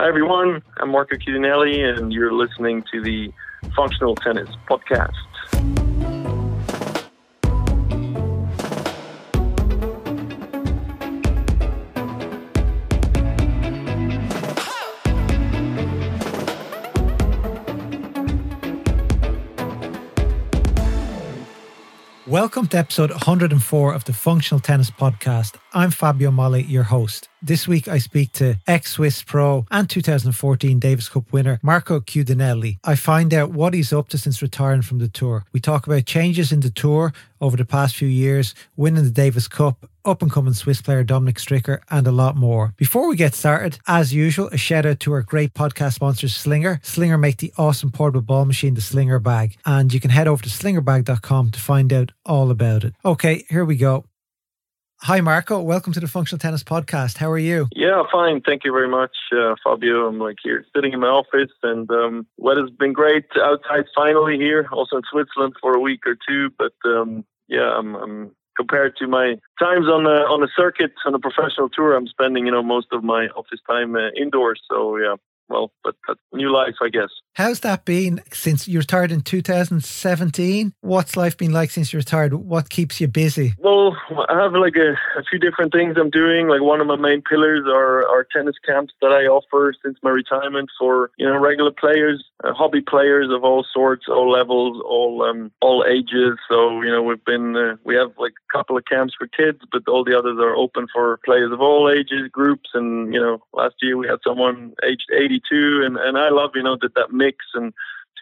Hi, everyone. I'm Marco Chiudinelli, and you're listening to the Functional Tennis Podcast. Welcome to episode 104 of the Functional Tennis Podcast. I'm Fabio Molly, your host. This week I speak to ex Swiss pro and 2014 Davis Cup winner Marco Chiudinelli. I find out what he's up to since retiring from the tour. We talk about changes in the tour over the past few years, winning the Davis Cup, up and coming Swiss player Dominic Stricker, and a lot more. Before we get started, as usual, a shout out to our great podcast sponsor, Slinger. Slinger make the awesome portable ball machine, the Slinger Bag, and you can head over to slingerbag.com to find out all about it. Okay, here we go. Hi, Marco. Welcome to the Functional Tennis Podcast. How are you? Yeah, fine. Thank you very much, uh, Fabio. I'm like here sitting in my office, and um, weather's been great outside finally here, also in Switzerland for a week or two. But um, yeah, I'm, I'm compared to my times on the on the circuit on a professional tour, I'm spending you know most of my office time uh, indoors. So yeah, well, but that's new life, I guess. How's that been since you retired in 2017? What's life been like since you retired? What keeps you busy? Well, I have like a, a, few different things I'm doing. Like one of my main pillars are, are tennis camps that I offer since my retirement for you know regular players, uh, hobby players of all sorts, all levels, all um, all ages. So you know we've been uh, we have like a couple of camps for kids, but all the others are open for players of all ages groups. And you know last year we had someone aged 80 too, and and I love you know that that mix and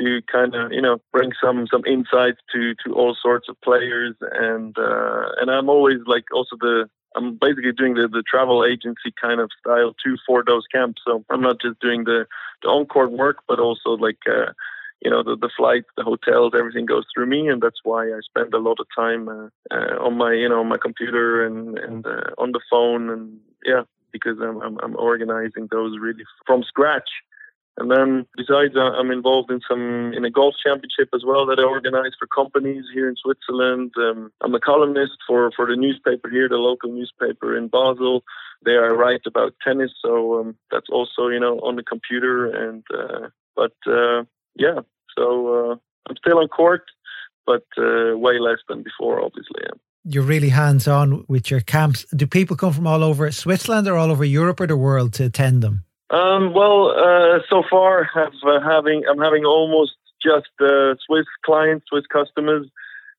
to kind of you know bring some some insights to to all sorts of players and uh, and I'm always like also the I'm basically doing the, the travel agency kind of style too for those camps. So I'm not just doing the, the on court work, but also like, uh, you know, the, the flights, the hotels, everything goes through me. And that's why I spend a lot of time uh, uh, on my, you know, my computer and, and uh, on the phone. And yeah, because I'm, I'm, I'm organizing those really from scratch. And then besides, uh, I'm involved in some in a golf championship as well that I organize for companies here in Switzerland. Um, I'm a columnist for for the newspaper here, the local newspaper in Basel. There I write about tennis, so um, that's also you know on the computer. And uh, but uh, yeah, so uh, I'm still on court, but uh, way less than before, obviously. Yeah you're really hands on with your camps. Do people come from all over Switzerland or all over Europe or the world to attend them? Um, well, uh, so far, have, uh, having I'm having almost just uh, Swiss clients, Swiss customers,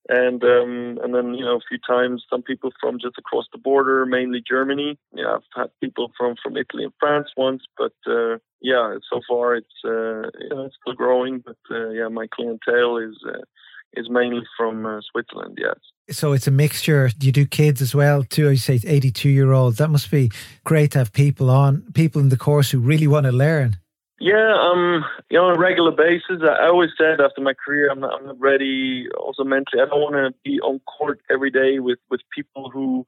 and um, and then you know a few times some people from just across the border, mainly Germany. Yeah, I've had people from from Italy and France once, but uh, yeah, so far it's uh, it's still growing. But uh, yeah, my clientele is is mainly from uh, Switzerland. Yes. So it's a mixture. You do kids as well too? You say eighty-two year olds. That must be great to have people on, people in the course who really want to learn. Yeah, um, you know, on a regular basis. I always said after my career, I'm not, I'm not ready. Also mentally, I don't want to be on court every day with with people who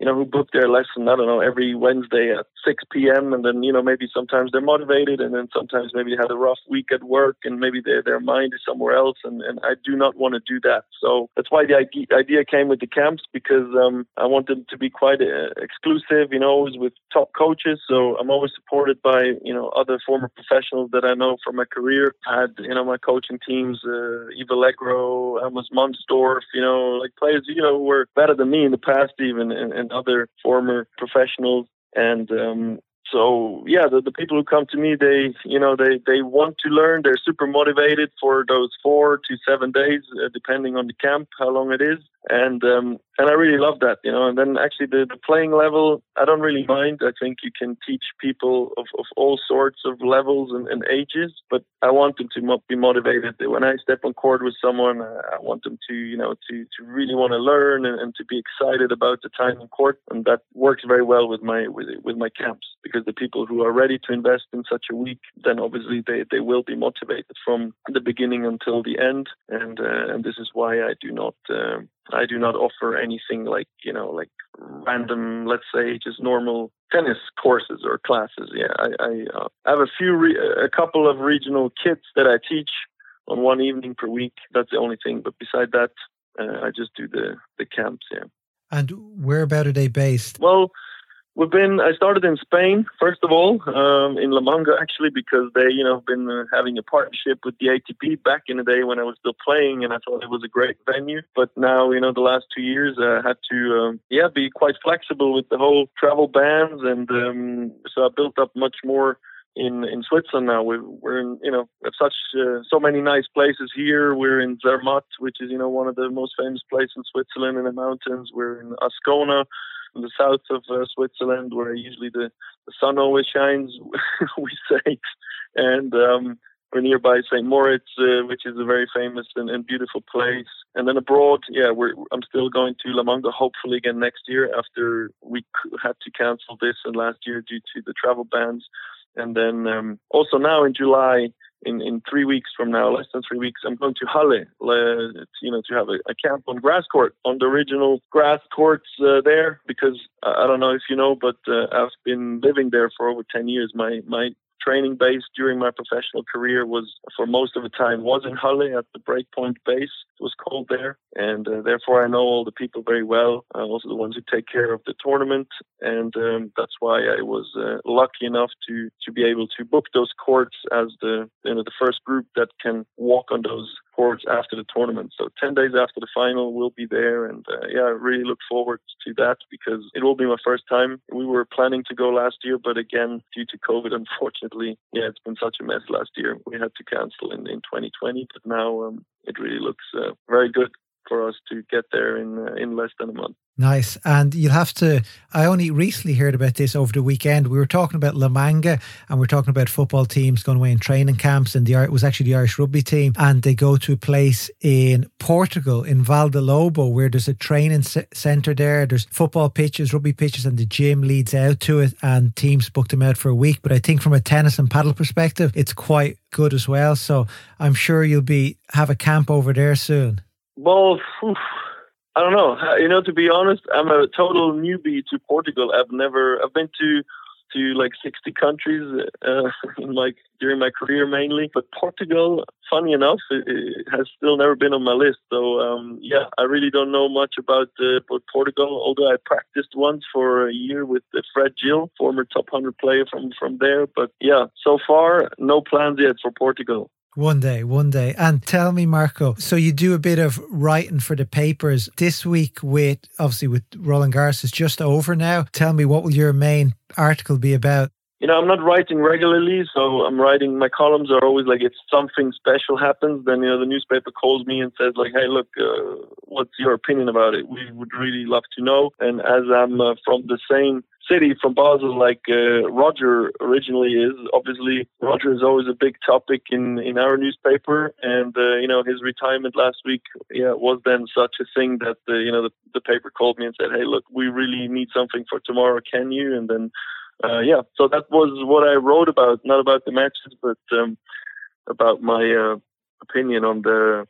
you know, who book their lesson, I don't know, every Wednesday at 6 p.m. And then, you know, maybe sometimes they're motivated and then sometimes maybe they had a rough week at work and maybe their, their mind is somewhere else. And, and I do not want to do that. So that's why the idea came with the camps because um, I want them to be quite uh, exclusive, you know, always with top coaches. So I'm always supported by, you know, other former professionals that I know from my career. I had, you know, my coaching teams, uh, Yves Allegro, Amos Mansdorf, you know, like players, you know, who were better than me in the past even. And, and other former professionals. And um, so yeah the, the people who come to me they you know they they want to learn they're super motivated for those four to seven days uh, depending on the camp how long it is and um, and I really love that, you know. And then actually the, the playing level, I don't really mind. I think you can teach people of, of all sorts of levels and, and ages, but I want them to be motivated. When I step on court with someone, I want them to, you know, to, to really want to learn and, and to be excited about the time on court. And that works very well with my with, with my camps because the people who are ready to invest in such a week, then obviously they, they will be motivated from the beginning until the end. And uh, and this is why I do not. Uh, I do not offer anything like you know like random, let's say, just normal tennis courses or classes. Yeah, I, I, uh, have a few, re- a couple of regional kits that I teach on one evening per week. That's the only thing. But beside that, uh, I just do the the camps. Yeah. And where about are they based? Well, We've been. I started in Spain first of all, um, in La Manga actually, because they, you know, have been uh, having a partnership with the ATP back in the day when I was still playing, and I thought it was a great venue. But now, you know, the last two years, I had to, um, yeah, be quite flexible with the whole travel bans, and um, so I built up much more in in Switzerland now. We're, we're in you know such uh, so many nice places here. We're in Zermatt, which is you know one of the most famous places in Switzerland in the mountains. We're in Ascona, the south of uh, Switzerland, where usually the, the sun always shines. we say, and um, we're nearby St. Moritz, uh, which is a very famous and, and, beautiful place. And then abroad, yeah, I'm still going to La Manga, hopefully again next year after we had to cancel this and last year due to the travel bans. And then um, also now in July, in, in three weeks from now, less than three weeks, I'm going to Halle, uh, you know, to have a, a, camp on grass court, on the original grass courts uh, there, because I don't know if you know, but uh, I've been living there for over 10 years. My, my training base during my professional career was for most of the time was in Halle at the Breakpoint base. It was called there, and uh, therefore I know all the people very well. Uh, also the ones who take care of the tournament, and um, that's why I was uh, lucky enough to to be able to book those courts as the you know the first group that can walk on those after the tournament. So 10 days after the final, we'll be there. And uh, yeah, I really look forward to that because it will be my first time. We were planning to go last year, but again, due to COVID, unfortunately, yeah, it's been such a mess last year. We had to cancel in, in 2020, but now um, it really looks uh, very good for us to get there in uh, in less than a month. Nice. And you'll have to, I only recently heard about this over the weekend. We were talking about La Manga and we are talking about football teams going away in training camps. And the it was actually the Irish rugby team. And they go to a place in Portugal, in Lobo, where there's a training centre there. There's football pitches, rugby pitches, and the gym leads out to it. And teams booked them out for a week. But I think from a tennis and paddle perspective, it's quite good as well. So I'm sure you'll be have a camp over there soon. Well, I don't know. You know, to be honest, I'm a total newbie to Portugal. I've never, I've been to to like 60 countries uh, in like during my career mainly, but Portugal, funny enough, it, it has still never been on my list. So um, yeah, I really don't know much about uh, Portugal. Although I practiced once for a year with uh, Fred Gil, former top 100 player from from there. But yeah, so far no plans yet for Portugal. One day, one day. And tell me, Marco, so you do a bit of writing for the papers this week with, obviously, with Roland Garros is just over now. Tell me, what will your main article be about? You know, I'm not writing regularly, so I'm writing. My columns are always like if something special happens, then you know the newspaper calls me and says like, "Hey, look, uh, what's your opinion about it? We would really love to know." And as I'm uh, from the same city from Basel, like uh, Roger originally is. Obviously, Roger is always a big topic in in our newspaper, and uh, you know his retirement last week, yeah, was then such a thing that uh, you know the, the paper called me and said, "Hey, look, we really need something for tomorrow. Can you?" And then, uh, yeah, so that was what I wrote about, not about the matches, but um, about my uh, opinion on the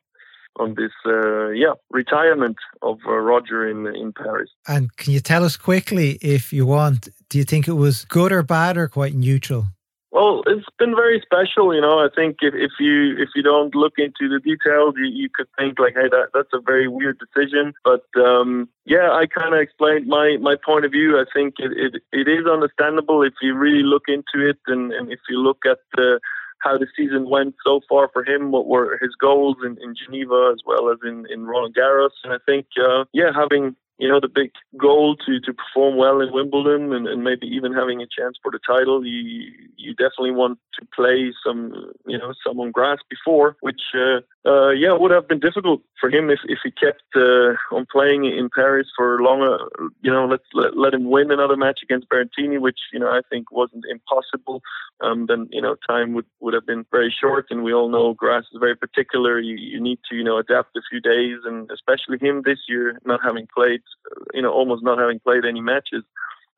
on this uh, yeah retirement of uh, Roger in in Paris. And can you tell us quickly, if you want, do you think it was good or bad or quite neutral? Well, it's been very special, you know. I think if, if you if you don't look into the details, you, you could think like, hey, that that's a very weird decision. But um, yeah, I kind of explained my my point of view. I think it, it it is understandable if you really look into it, and, and if you look at the how the season went so far for him, what were his goals in, in Geneva as well as in, in Roland Garros. And I think, uh, yeah, having you know, the big goal to, to perform well in Wimbledon and, and maybe even having a chance for the title, you you definitely want to play some, you know, some on grass before, which, uh, uh, yeah, would have been difficult for him if, if he kept uh, on playing in Paris for longer. You know, let's let, let him win another match against Berrettini, which, you know, I think wasn't impossible. Um, then, you know, time would, would have been very short. And we all know grass is very particular. You, you need to, you know, adapt a few days. And especially him this year, not having played you know, almost not having played any matches.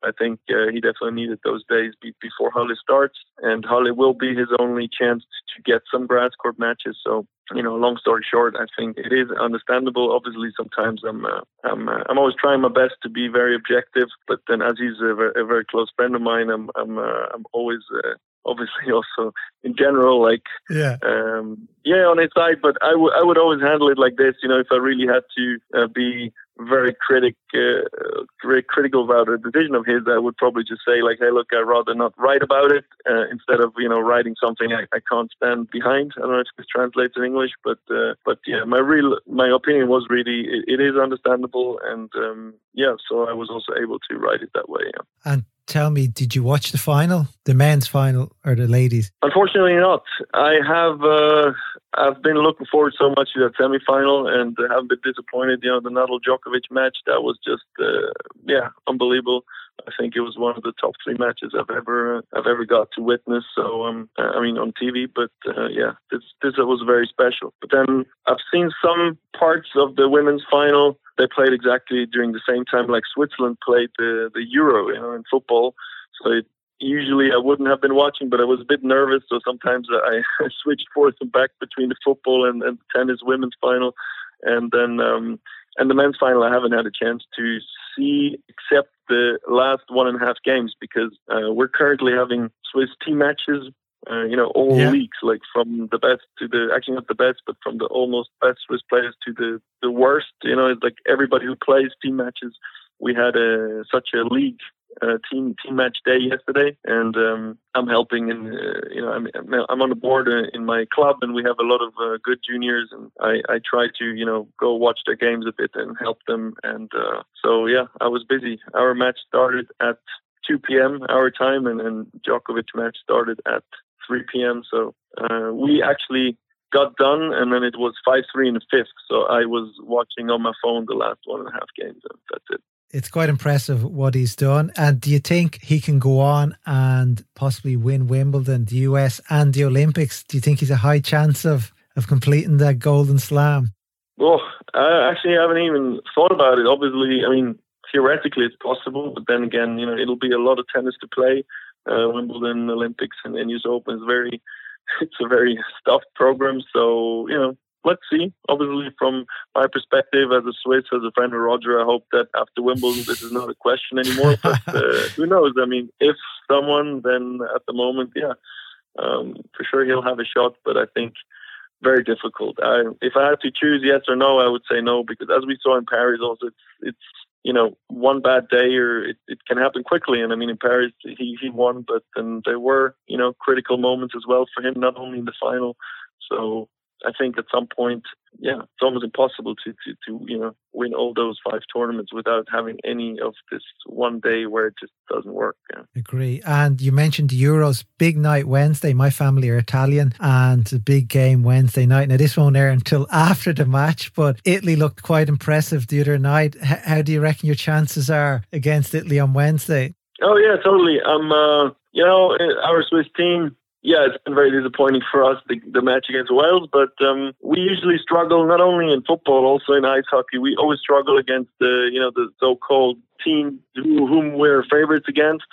I think uh, he definitely needed those days be- before Halle starts, and Halle will be his only chance to get some grass court matches. So, you know, long story short, I think it is understandable. Obviously, sometimes I'm uh, I'm uh, I'm always trying my best to be very objective, but then as he's a, very, a very close friend of mine, I'm I'm uh, I'm always uh, obviously also in general like yeah um yeah on his side but I would I would always handle it like this you know if I really had to uh, be very critic, uh, very critical about a decision of his, I would probably just say like, "Hey, look, I'd rather not write about it uh, instead of you know writing something I, I can't stand behind." I don't know if this translates in English, but uh, but yeah, my real my opinion was really it, it is understandable, and um, yeah, so I was also able to write it that way. Yeah. And tell me, did you watch the final, the men's final, or the ladies? Unfortunately, not. I have. Uh, I've been looking forward so much to that semi-final, and have been disappointed. You know, the Nadal Djokovic match that was just, uh, yeah, unbelievable. I think it was one of the top three matches I've ever uh, I've ever got to witness. So um, I mean on TV, but uh, yeah, this this was very special. But then I've seen some parts of the women's final. They played exactly during the same time like Switzerland played the the Euro, you know, in football. So it, usually I wouldn't have been watching, but I was a bit nervous, so sometimes I switched forth and back between the football and, and tennis women's final, and then um, and the men's final. I haven't had a chance to see except the last one and a half games because uh, we're currently having Swiss team matches. Uh, you know, all yeah. leagues, like from the best to the actually not the best, but from the almost best Swiss players to the the worst. You know, it's like everybody who plays team matches. We had a such a league uh, team team match day yesterday, and um, I'm helping. And uh, you know, I'm I'm on the board uh, in my club, and we have a lot of uh, good juniors, and I I try to you know go watch their games a bit and help them. And uh, so yeah, I was busy. Our match started at 2 p.m. our time, and then Djokovic match started at 3 p.m. So uh, we actually got done, and then it was 5 3 in the fifth. So I was watching on my phone the last one and a half games, and that's it it's quite impressive what he's done. And do you think he can go on and possibly win Wimbledon, the US, and the Olympics? Do you think he's a high chance of, of completing that Golden Slam? Well, I actually haven't even thought about it. Obviously, I mean, theoretically it's possible, but then again, you know, it'll be a lot of tennis to play. Uh, Wimbledon, Olympics, and, and US Open is very, it's a very stuffed program. So you know, let's see. Obviously, from my perspective as a Swiss, as a friend of Roger, I hope that after Wimbledon, this is not a question anymore. But uh, who knows? I mean, if someone, then at the moment, yeah, um, for sure he'll have a shot. But I think very difficult. I, if I had to choose yes or no, I would say no because as we saw in Paris, also it's it's you know one bad day or it, it can happen quickly. And I mean, in Paris he he won, but then there were you know critical moments as well for him, not only in the final. So I think at some point, yeah, it's almost impossible to, to, to, you know, win all those five tournaments without having any of this one day where it just doesn't work. Yeah. Agree. And you mentioned the Euros, big night Wednesday. My family are Italian and a big game Wednesday night. Now, this won't air until after the match, but Italy looked quite impressive the other night. H- how do you reckon your chances are against Italy on Wednesday? Oh, yeah, totally. Um, uh, you know, our Swiss team, yeah, it's been very disappointing for us the, the match against Wales, but um, we usually struggle not only in football, also in ice hockey. We always struggle against the you know the so-called team whom we're favorites against.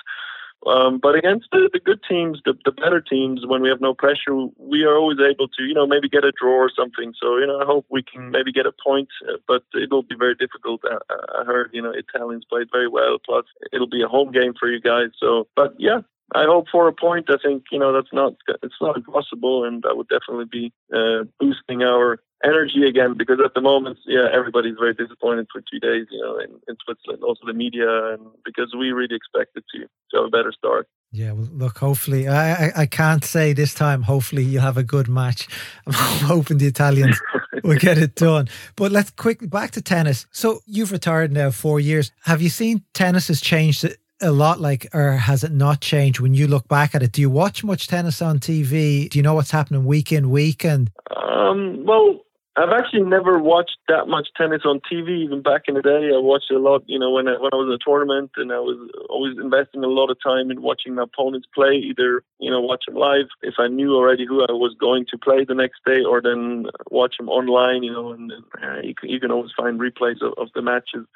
Um, but against the, the good teams, the, the better teams, when we have no pressure, we are always able to, you know, maybe get a draw or something. So, you know, I hope we can maybe get a point, uh, but it'll be very difficult. I, I heard, you know, Italians played very well. Plus, it'll be a home game for you guys. So, but yeah, I hope for a point. I think you know that's not it's not impossible, and that would definitely be uh, boosting our energy again. Because at the moment, yeah, everybody's very disappointed for two days, you know, in, in Switzerland, also the media, and because we really expected to, to have a better start. Yeah, well, look, hopefully, I, I, I can't say this time, hopefully, you'll have a good match. I'm hoping the Italians will get it done. But let's quickly back to tennis. So you've retired now four years. Have you seen tennis has changed a lot like or has it not changed when you look back at it do you watch much tennis on tv do you know what's happening week in week and um, well I've actually never watched that much tennis on TV. Even back in the day, I watched a lot. You know, when I, when I was in a tournament, and I was always investing a lot of time in watching my opponents play. Either you know, watch them live if I knew already who I was going to play the next day, or then watch them online. You know, and, uh, you, can, you can always find replays of, of the matches.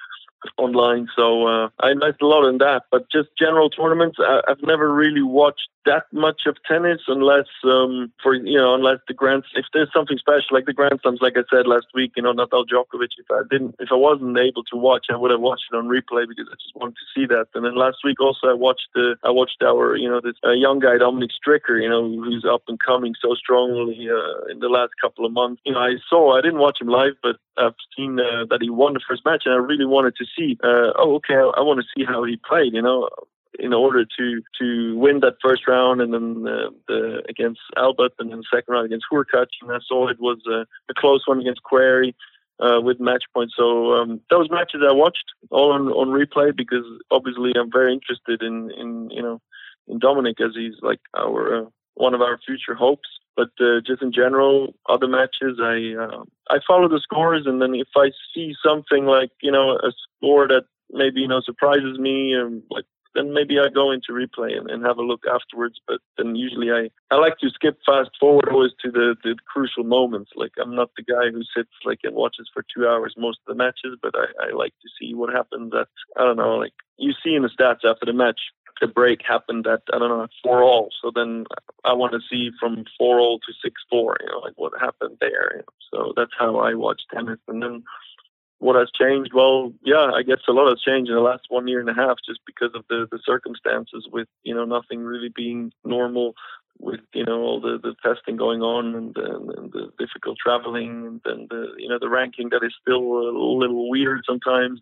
Online. So uh, I invested a lot in that. But just general tournaments, I, I've never really watched that much of tennis unless um for you know unless the grand if there's something special like the grand slams like I said last week you know Nadal Djokovic if I didn't if I wasn't able to watch I would have watched it on replay because I just wanted to see that and then last week also I watched the I watched our you know this uh, young guy Dominic Stricker you know who's up and coming so strongly uh, in the last couple of months you know I saw I didn't watch him live but I've seen uh, that he won the first match and I really wanted to see uh, oh okay I, I want to see how he played you know in order to to win that first round and then the against Albert and then the second round against Hurkacz. And I saw it was a, close one against Querrey. Uh, with match points, so um, those matches I watched all on, on replay because obviously I'm very interested in, in you know in Dominic as he's like our uh, one of our future hopes. But uh, just in general, other matches I uh, I follow the scores, and then if I see something like you know a score that maybe you know surprises me, and like then maybe I go into replay and, and have a look afterwards. But then usually I, I like to skip fast forward always to the, the crucial moments. Like I'm not the guy who sits like and watches for two hours most of the matches, but I, I like to see what happens at I don't know, like you see in the stats after the match the break happened at I don't know four all. So then I want to see from four all to six four. You know, like what happened there. You know? So that's how I watch tennis. And then what has changed? Well, yeah, I guess a lot has changed in the last one year and a half just because of the, the circumstances with, you know, nothing really being normal with, you know, all the, the testing going on and, and, and the difficult traveling and, and the, you know, the ranking that is still a little weird sometimes.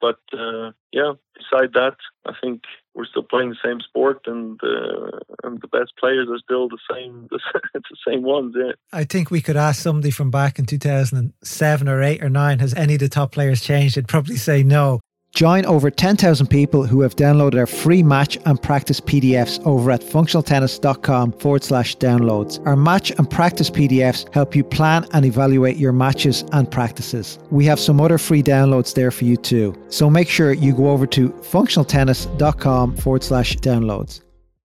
But uh, yeah, beside that, I think we're still playing the same sport, and uh, and the best players are still the same the, same ones. Yeah. I think we could ask somebody from back in two thousand and seven or eight or nine. Has any of the top players changed? They'd probably say no. Join over 10,000 people who have downloaded our free match and practice PDFs over at functionaltennis.com forward slash downloads. Our match and practice PDFs help you plan and evaluate your matches and practices. We have some other free downloads there for you too. So make sure you go over to functionaltennis.com forward slash downloads.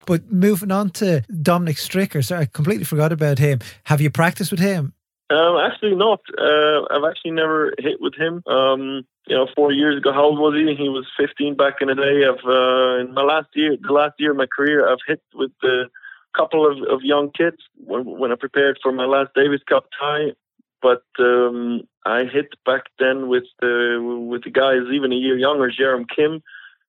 But moving on to Dominic Stricker, so I completely forgot about him. Have you practiced with him? Um, actually not. Uh, I've actually never hit with him. Um, you know, four years ago, how old was he? He was 15 back in the day. Of uh, in my last year, the last year of my career, I've hit with a couple of, of young kids when, when I prepared for my last Davis Cup tie. But um, I hit back then with the with the guys even a year younger, Jerome Kym,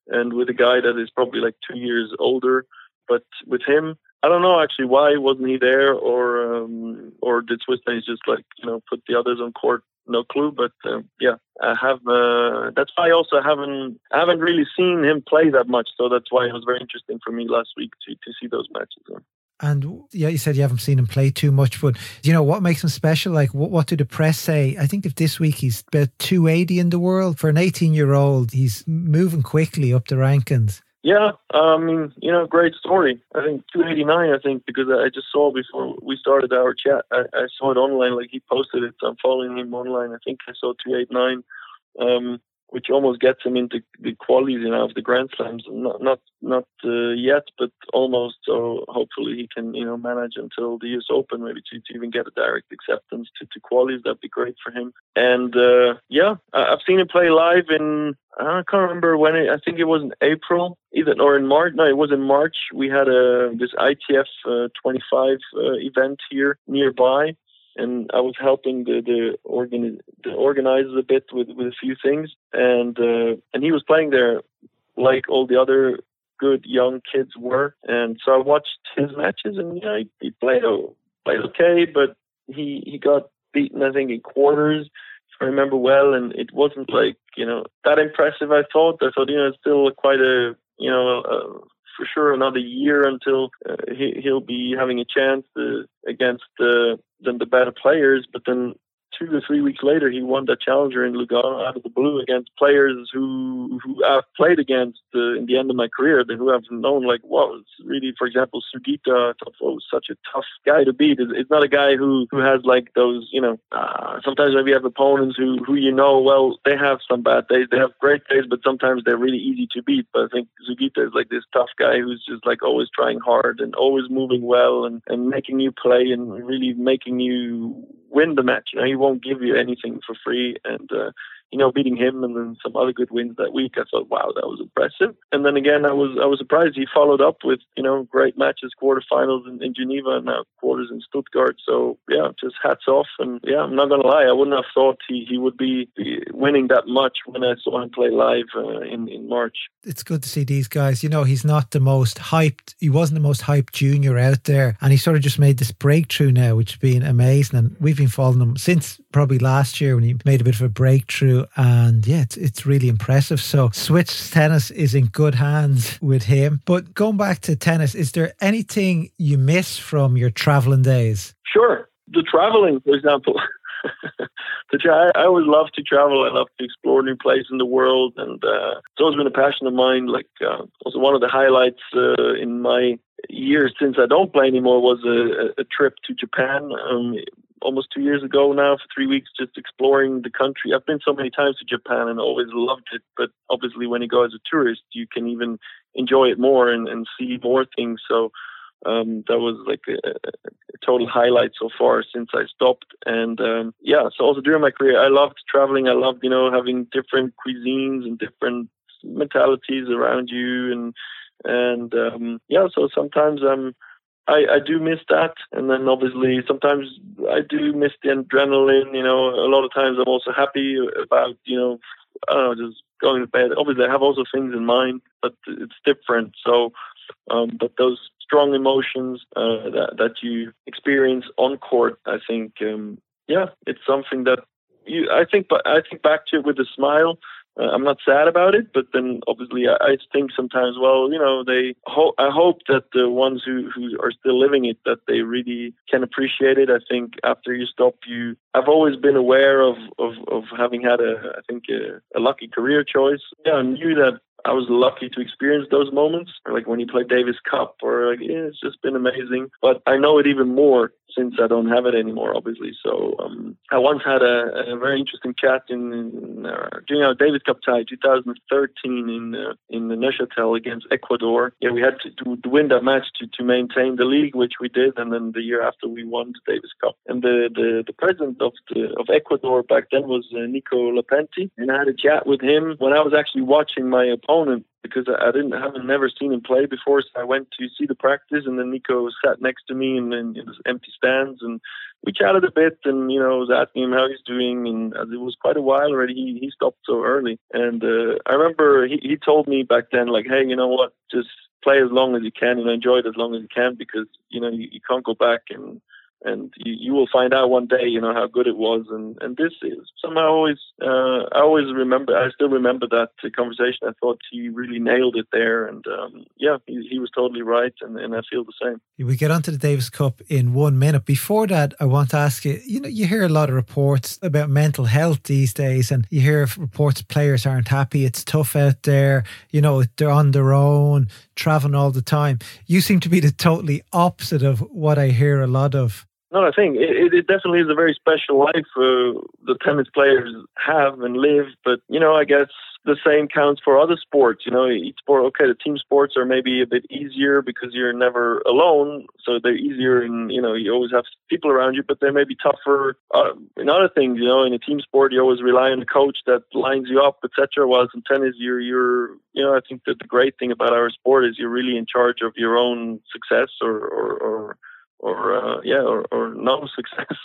and with a guy that is probably like two years older. But with him, I don't know actually why wasn't he there, or um, or did Swiss just like you know put the others on court? No clue, but uh, yeah, I have. Uh, that's why I also haven't haven't really seen him play that much, so that's why it was very interesting for me last week to to see those matches. And yeah, you said you haven't seen him play too much, but you know what makes him special? Like, what, what do the press say? I think if this week he's about 280 in the world for an 18 year old, he's moving quickly up the rankings. Yeah, I mean, you know, great story. I think 289. I think because I just saw before we started our chat, I, I saw it online. Like he posted it. I'm following him online. I think I saw 289. Um, which almost gets him into the qualies you know of the Grand Slams. Not not not uh, yet, but almost. So hopefully he can you know manage until the US Open, maybe to, to even get a direct acceptance to to qualies. That'd be great for him. And uh, yeah, I, have seen him play live in. I can't remember when. It, I think it was in April, either or in March. No, it was in March. We had a this ITF uh, 25 uh, event here nearby and I was helping the the, organi- the organizers a bit with, with a few things, and uh, and he was playing there like all the other good young kids were, and so I watched his matches, and yeah, he, he played played okay, but he he got beaten I think in quarters. If I remember well, and it wasn't like you know that impressive. I thought I thought you know it's still quite a you know a, for sure another year until uh, he, he'll be having a chance to, against uh, the, the better players. But then two or three weeks later, he won the challenger in Lugano out of the blue against players who who I've played against uh, in the end of my career, who I've known like what was really, for example, Sugita. Oh, was such a tough guy to beat. It's, it's, not a guy who who has like those, you know. Uh, sometimes maybe you have opponents who who you know well they have some bad days, they have great days, but sometimes they're really easy to beat. But I think Sugita is like this tough guy who's just like always trying hard and always moving well and and making you play and really making you win the match. You know, he won't give you anything for free, and uh, you know, beating him and then some other good wins that week, I thought, wow, that was impressive. And then again, I was I was surprised he followed up with you know great matches, quarterfinals in, in Geneva, and now quarters in Stuttgart. So yeah, just hats off. And yeah, I'm not gonna lie, I wouldn't have thought he, he would be, winning that much when I saw him play live uh, in in March. It's good to see these guys. You know, he's not the most hyped. He wasn't the most hyped junior out there, and he sort of just made this breakthrough now, which has been amazing. And we've been following him since probably last year when he made a bit of a breakthrough. And yeah, it's, it's really impressive. So Swiss tennis is in good hands with him. But going back to tennis, is there anything you miss from your traveling days? Sure. The traveling, for example. I, I always love to travel. I love to explore new places in the world, and uh, it's always been a passion of mine. Like, uh, also one of the highlights uh, in my years since I don't play anymore was a, a trip to Japan. Um, almost two years ago now for three weeks, just exploring the country. I've been so many times to Japan and always loved it, but obviously when you go as a tourist, you can even enjoy it more and, and see more things. So um, that was like a, a, total highlight so far since I stopped. And um, yeah, so also during my career, I loved traveling. I loved you know having different cuisines and different mentalities around you and and um, yeah, so sometimes I'm I, I do miss that. And then obviously sometimes I do miss the adrenaline. You know, a lot of times I'm also happy about, you know, I don't know, just going to bed. Obviously I have also things in mind, but it's different. So, um, but those strong emotions uh, that, that you experience on court, I think, um, yeah, it's something that you, I think, I think back to it with a smile uh, I'm not sad about it, but then obviously I, I think sometimes, well, you know, they. Ho- I hope that the ones who who are still living it that they really can appreciate it. I think after you stop, you. I've always been aware of of, of having had a, I think a, a lucky career choice. Yeah, I knew that I was lucky to experience those moments, like when you play Davis Cup, or like, yeah, it's just been amazing. But I know it even more since I don't have it anymore, obviously. So um, I once had a, a, very interesting chat in, in uh, during our Davis Cup tie 2013 in uh, in the Neuchâtel against Ecuador. Yeah, we had to, to, to, win that match to, to maintain the league, which we did, and then the year after we won the Davis Cup. And the the, the president of the, of Ecuador back then was uh, Nico Lapentti, and I had a chat with him when I was actually watching my opponent because I didn't haven't never seen him play before. So I went to see the practice, and then Nico sat next to me in, in, in the empty stands, and we chatted a bit, and you know, was asking him how he's doing, and as it was quite a while already, he he stopped so early, and uh, I remember he he told me back then, like, hey, you know what, just play as long as you can and enjoy it as long as you can because you know you, you can't go back and and you, you will find out one day, you know, how good it was. And, and this is somehow always, uh, I always remember, I still remember that conversation. I thought he really nailed it there. And um, yeah, he, he, was totally right. And, and I feel the same. We get onto the Davis Cup in one minute. Before that, I want to ask you, you know, you hear a lot of reports about mental health these days, and you hear reports players aren't happy. It's tough out there. You know, they're on their own, traveling all the time. You seem to be the totally opposite of what I hear a lot of. No, I think it, it definitely is a very special life uh, the tennis players have and live. But you know, I guess the same counts for other sports. You know, each sport. Okay, the team sports are maybe a bit easier because you're never alone, so they're easier, and you know, you always have people around you. But they may be tougher uh, in other things. You know, in a team sport, you always rely on a coach that lines you up, etc. Whilst in tennis, you're you're you know, I think that the great thing about our sport is you're really in charge of your own success or or, or or uh, yeah, or, or no success.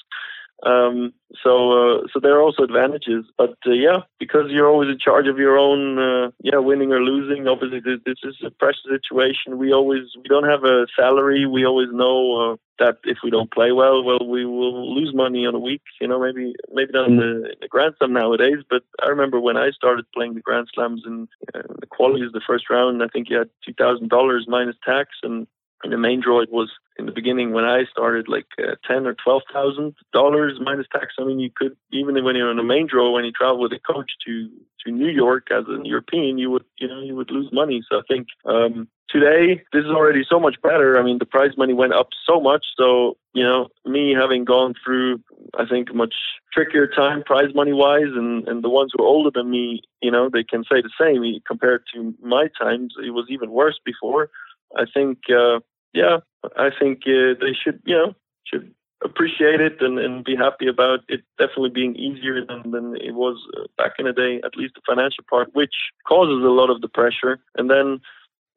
Um, so uh, so there are also advantages, but uh, yeah, because you're always in charge of your own uh, yeah winning or losing. Obviously, this, this, is a pressure situation. We always we don't have a salary. We always know uh, that if we don't play well, well, we will lose money on a week. You know, maybe maybe not in the, in the Grand Slam nowadays, but I remember when I started playing the Grand Slams and uh, the qualies of the first round, I think you had two thousand dollars minus tax, and and the main draw was in the beginning when I started like uh, ten or twelve thousand dollars minus tax. I mean, you could even when you're on a main draw when you travel with a coach to to New York as an European, you would you know you would lose money. So I think um, today this is already so much better. I mean, the prize money went up so much. So you know, me having gone through I think much trickier time prize money wise, and and the ones who are older than me, you know, they can say the same compared to my times. It was even worse before. I think, uh, yeah, I think uh, they should, you know, should appreciate it and, and be happy about it definitely being easier than, than it was uh, back in the day, at least the financial part, which causes a lot of the pressure. And then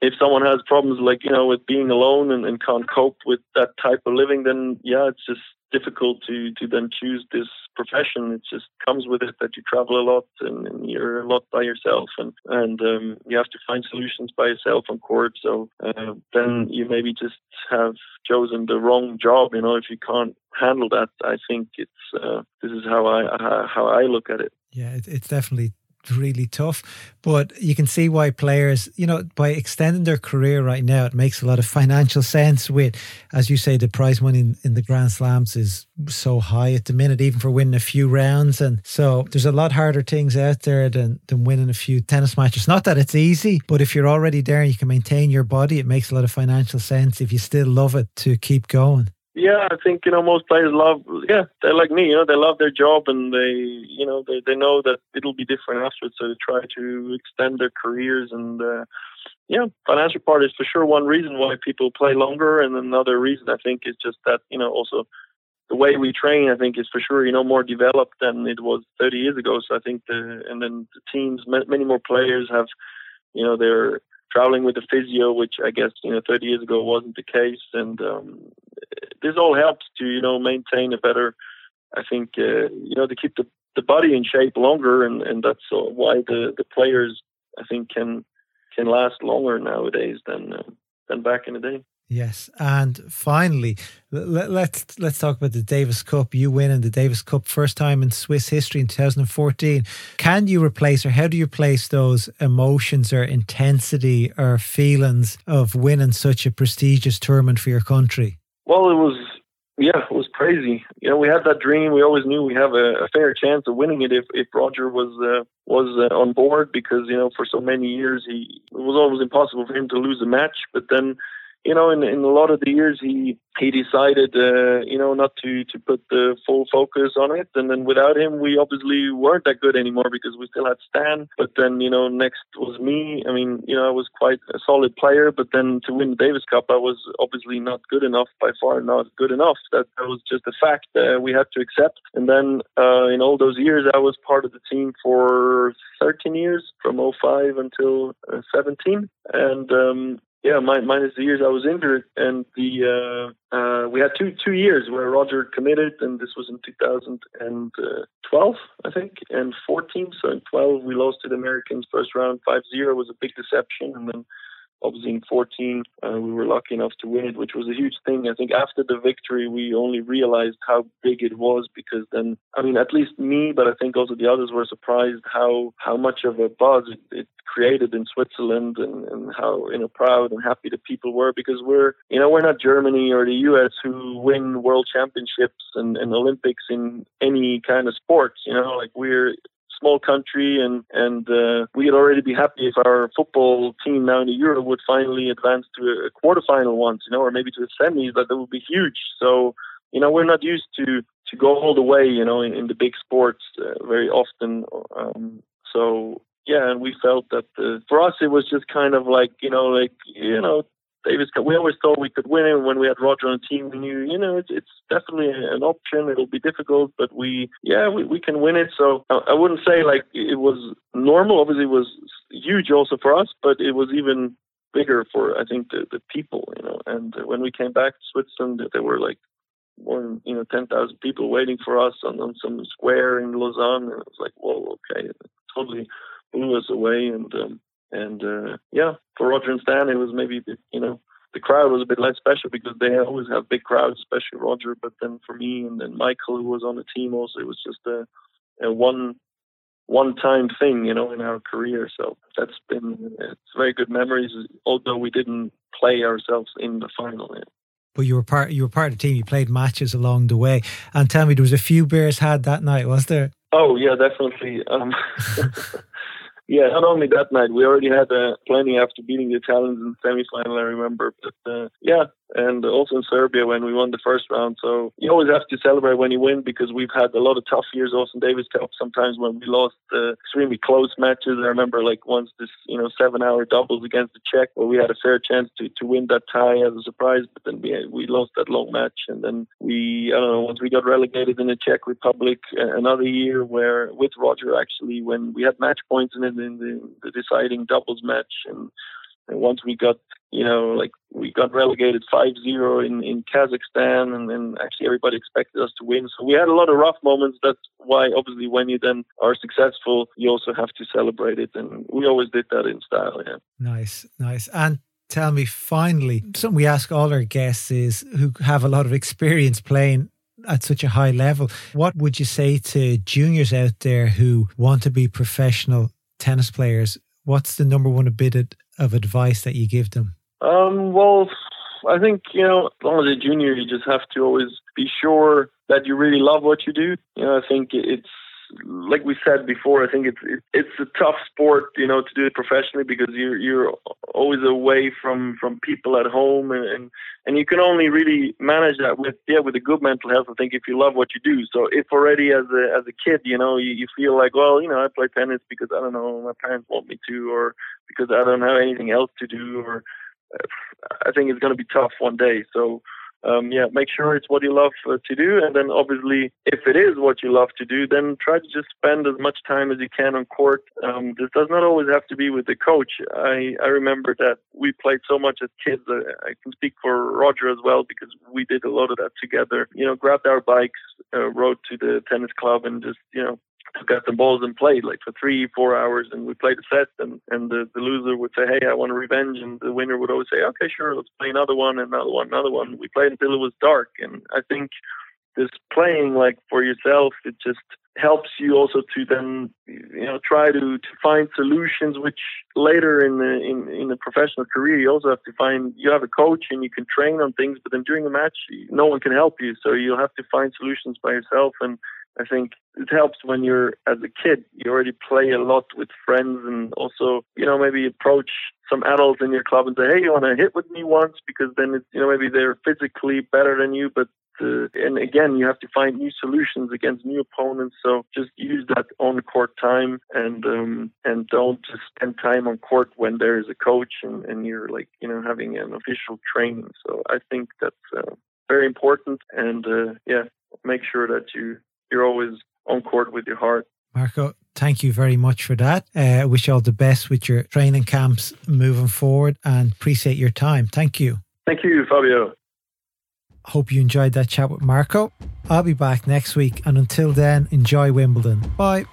if someone has problems like, you know, with being alone and, and can't cope with that type of living, then yeah, it's just difficult to to then choose this profession. It just comes with it that you travel a lot and, and you're a lot by yourself, and and um, you have to find solutions by yourself on court. So uh, then you maybe just have chosen the wrong job. You know, if you can't handle that, I think it's uh, this is how I how I look at it. Yeah, it's definitely really tough. But you can see why players, you know, by extending their career right now, it makes a lot of financial sense. With, as you say, the prize money in, in, the Grand Slams is so high at the minute, even for winning a few rounds. And so there's a lot harder things out there than, than winning a few tennis matches. Not that it's easy, but if you're already there and you can maintain your body, it makes a lot of financial sense if you still love it to keep going. Yeah, I think you know most players love. Yeah, they're like me. You know, they love their job, and they, you know, they they know that it'll be different afterwards. So they try to extend their careers, and uh, yeah, financial part is for sure one reason why people play longer, and another reason I think is just that you know also the way we train. I think is for sure you know more developed than it was 30 years ago. So I think the and then the teams, many more players have, you know, they're traveling with a physio, which I guess you know 30 years ago wasn't the case, and um, this all helps to you know maintain a better, I think uh, you know to keep the, the body in shape longer, and and that's why the the players I think can can last longer nowadays than uh, than back in the day. Yes, and finally, let, let's let's talk about the Davis Cup. You win in the Davis Cup first time in Swiss history in 2014. Can you replace, or how do you replace those emotions or intensity or feelings of winning such a prestigious tournament for your country? Well, it was yeah, it was crazy. You know, we had that dream. We always knew we have a, a fair chance of winning it if, if Roger was uh, was uh, on board because you know for so many years he it was always impossible for him to lose a match. But then you know, in, in a lot of the years, he he decided, uh, you know, not to to put the full focus on it. And then without him, we obviously weren't that good anymore because we still had Stan. But then, you know, next was me. I mean, you know, I was quite a solid player, but then to win the Davis Cup, I was obviously not good enough. By far, not good enough. That, that was just a fact uh, we had to accept. And then uh, in all those years, I was part of the team for 13 years, from 05 until uh, 17. And um, yeah, my, minus the years I was injured, and the uh, uh, we had two two years where Roger committed, and this was in 2012, I think, and 14. So in 12 we lost to the Americans first round 5-0 was a big deception, and then obviously in 14 uh, we were lucky enough to win it which was a huge thing. I think after the victory we only realized how big it was because then i mean at least me but i think also the others were surprised how how much of a buzz it, it created in switzerland and, and how you know proud and happy the people were because we're you know we're not germany or the us who win world championships and, and olympics in any kind of sports you know like we're small country, and and uh, we'd already be happy if our football team now in the Euro would finally advance to a quarterfinal once, you know, or maybe to the semis. That that would be huge. So you know, we're not used to to go all the way, you know, in, in the big sports uh, very often. Um, so yeah, and we felt that uh, for us it was just kind of like you know, like you know, Davis Cup. We always thought we could win it when we had Roger on the team. We knew, you know, it's, it's definitely an option. It'll be difficult, but we, yeah, we, we can win it. So I, I wouldn't say like it was normal. Obviously, it was huge also for us, but it was even bigger for I think the, the people, you know. And when we came back to Switzerland, there were like more than you know ten thousand people waiting for us on, on some square in Lausanne, and it was like, whoa, okay, it totally blew us away. And um, and uh, yeah, for Roger and Stan, it was maybe you know the crowd was a bit less special because they always have big crowds, especially Roger. But then for me and then Michael, who was on the team, also it was just a, a one one time thing, you know, in our career. So that's been it's very good memories, although we didn't play ourselves in the final. Yeah. But you were part you were part of the team. You played matches along the way. And tell me, there was a few beers had that night, was there? Oh yeah, definitely. Um, Yeah, not only that night, we already had uh, plenty after beating the Italians in the semifinal. I remember, but uh, yeah, and also in Serbia when we won the first round. So you always have to celebrate when you win because we've had a lot of tough years also in Davis Cup. Sometimes when we lost uh, extremely close matches, I remember like once this you know seven hour doubles against the Czech where we had a fair chance to, to win that tie as a surprise, but then we we lost that long match, and then we I don't know once we got relegated in the Czech Republic another year where with Roger actually when we had match points in, in the, the deciding doubles match and and once we got, you know, like we got relegated 5-0 in, in Kazakhstan and then actually everybody expected us to win. So we had a lot of rough moments. That's why obviously when you then are successful, you also have to celebrate it. And we always did that in style. Yeah. Nice, nice. And tell me finally, something we ask all our guests is who have a lot of experience playing at such a high level. What would you say to juniors out there who want to be professional tennis players? What's the number one bit of advice that you give them? Um, well, I think, you know, as long as a junior, you just have to always be sure that you really love what you do. You know, I think it's like we said before, I think it's it's a tough sport, you know, to do it professionally because you're you're always away from from people at home, and and, and you can only really manage that with yeah with a good mental health. I think if you love what you do. So if already as a as a kid, you know, you, you feel like well, you know, I play tennis because I don't know my parents want me to, or because I don't have anything else to do, or uh, I think it's going to be tough one day. So um, yeah, make sure it's what you love uh, to do. And then obviously, if it is what you love to do, then try to just spend as much time as you can on court. Um, this does not always have to be with the coach. I, I remember that we played so much as kids. I can speak for Roger as well because we did a lot of that together. You know, grabbed our bikes, uh, rode to the tennis club and just, you know, out some balls and played like for three, four hours, and we played a set. And and the, the loser would say, "Hey, I want revenge," and the winner would always say, "Okay, sure, let's play another one, another one, another one." We played until it was dark, and I think this playing like for yourself, it just helps you also to then you know try to to find solutions which later in the in in the professional career you also have to find you have a coach and you can train on things but then during a match no one can help you so you'll have to find solutions by yourself and I think it helps when you're as a kid. You already play a lot with friends, and also, you know, maybe approach some adults in your club and say, "Hey, you want to hit with me once?" Because then it's, you know, maybe they're physically better than you, but uh, and again, you have to find new solutions against new opponents. So just use that on court time, and um, and don't just spend time on court when there is a coach and, and you're like, you know, having an official training. So I think that's uh, very important, and uh, yeah, make sure that you you're always on court with your heart. Marco, thank you very much for that. I uh, wish you all the best with your training camps moving forward and appreciate your time. Thank you. Thank you, Fabio. Hope you enjoyed that chat with Marco. I'll be back next week, and until then, enjoy Wimbledon. Bye.